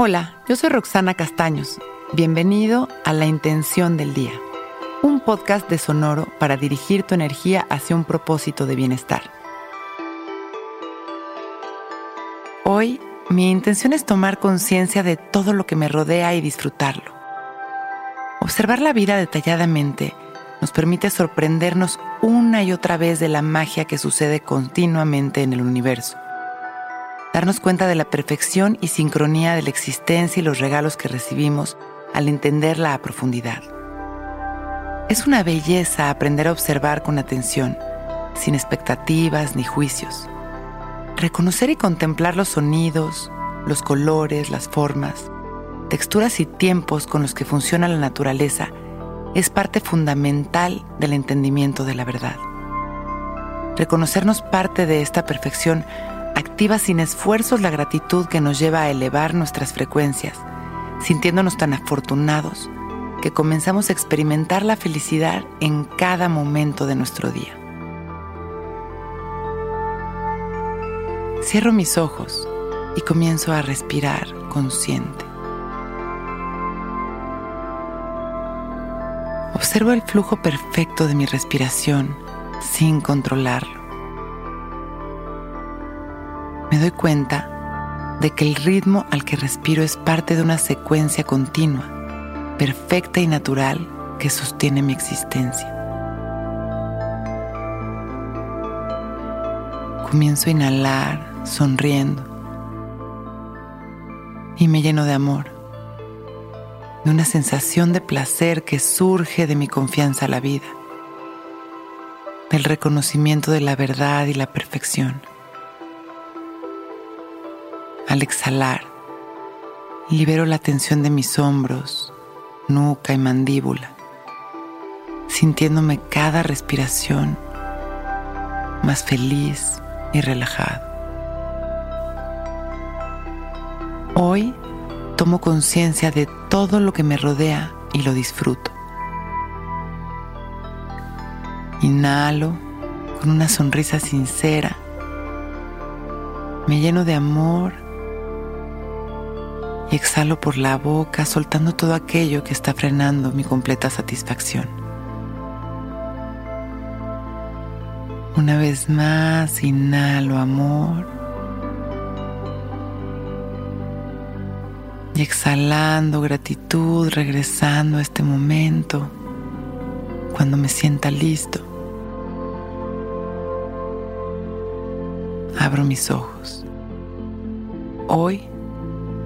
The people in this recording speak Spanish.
Hola, yo soy Roxana Castaños. Bienvenido a La Intención del Día, un podcast de Sonoro para dirigir tu energía hacia un propósito de bienestar. Hoy, mi intención es tomar conciencia de todo lo que me rodea y disfrutarlo. Observar la vida detalladamente nos permite sorprendernos una y otra vez de la magia que sucede continuamente en el universo. Darnos cuenta de la perfección y sincronía de la existencia y los regalos que recibimos al entenderla a profundidad. Es una belleza aprender a observar con atención, sin expectativas ni juicios. Reconocer y contemplar los sonidos, los colores, las formas, texturas y tiempos con los que funciona la naturaleza es parte fundamental del entendimiento de la verdad. Reconocernos parte de esta perfección activa sin esfuerzos la gratitud que nos lleva a elevar nuestras frecuencias, sintiéndonos tan afortunados que comenzamos a experimentar la felicidad en cada momento de nuestro día. Cierro mis ojos y comienzo a respirar consciente. Observo el flujo perfecto de mi respiración sin controlarlo. Me doy cuenta de que el ritmo al que respiro es parte de una secuencia continua, perfecta y natural que sostiene mi existencia. Comienzo a inhalar sonriendo y me lleno de amor de una sensación de placer que surge de mi confianza a la vida, del reconocimiento de la verdad y la perfección. Al exhalar, libero la tensión de mis hombros, nuca y mandíbula, sintiéndome cada respiración más feliz y relajado. Hoy tomo conciencia de todo lo que me rodea y lo disfruto. Inhalo con una sonrisa sincera. Me lleno de amor y exhalo por la boca soltando todo aquello que está frenando mi completa satisfacción. Una vez más, inhalo amor. y exhalando gratitud, regresando a este momento cuando me sienta listo. Abro mis ojos. Hoy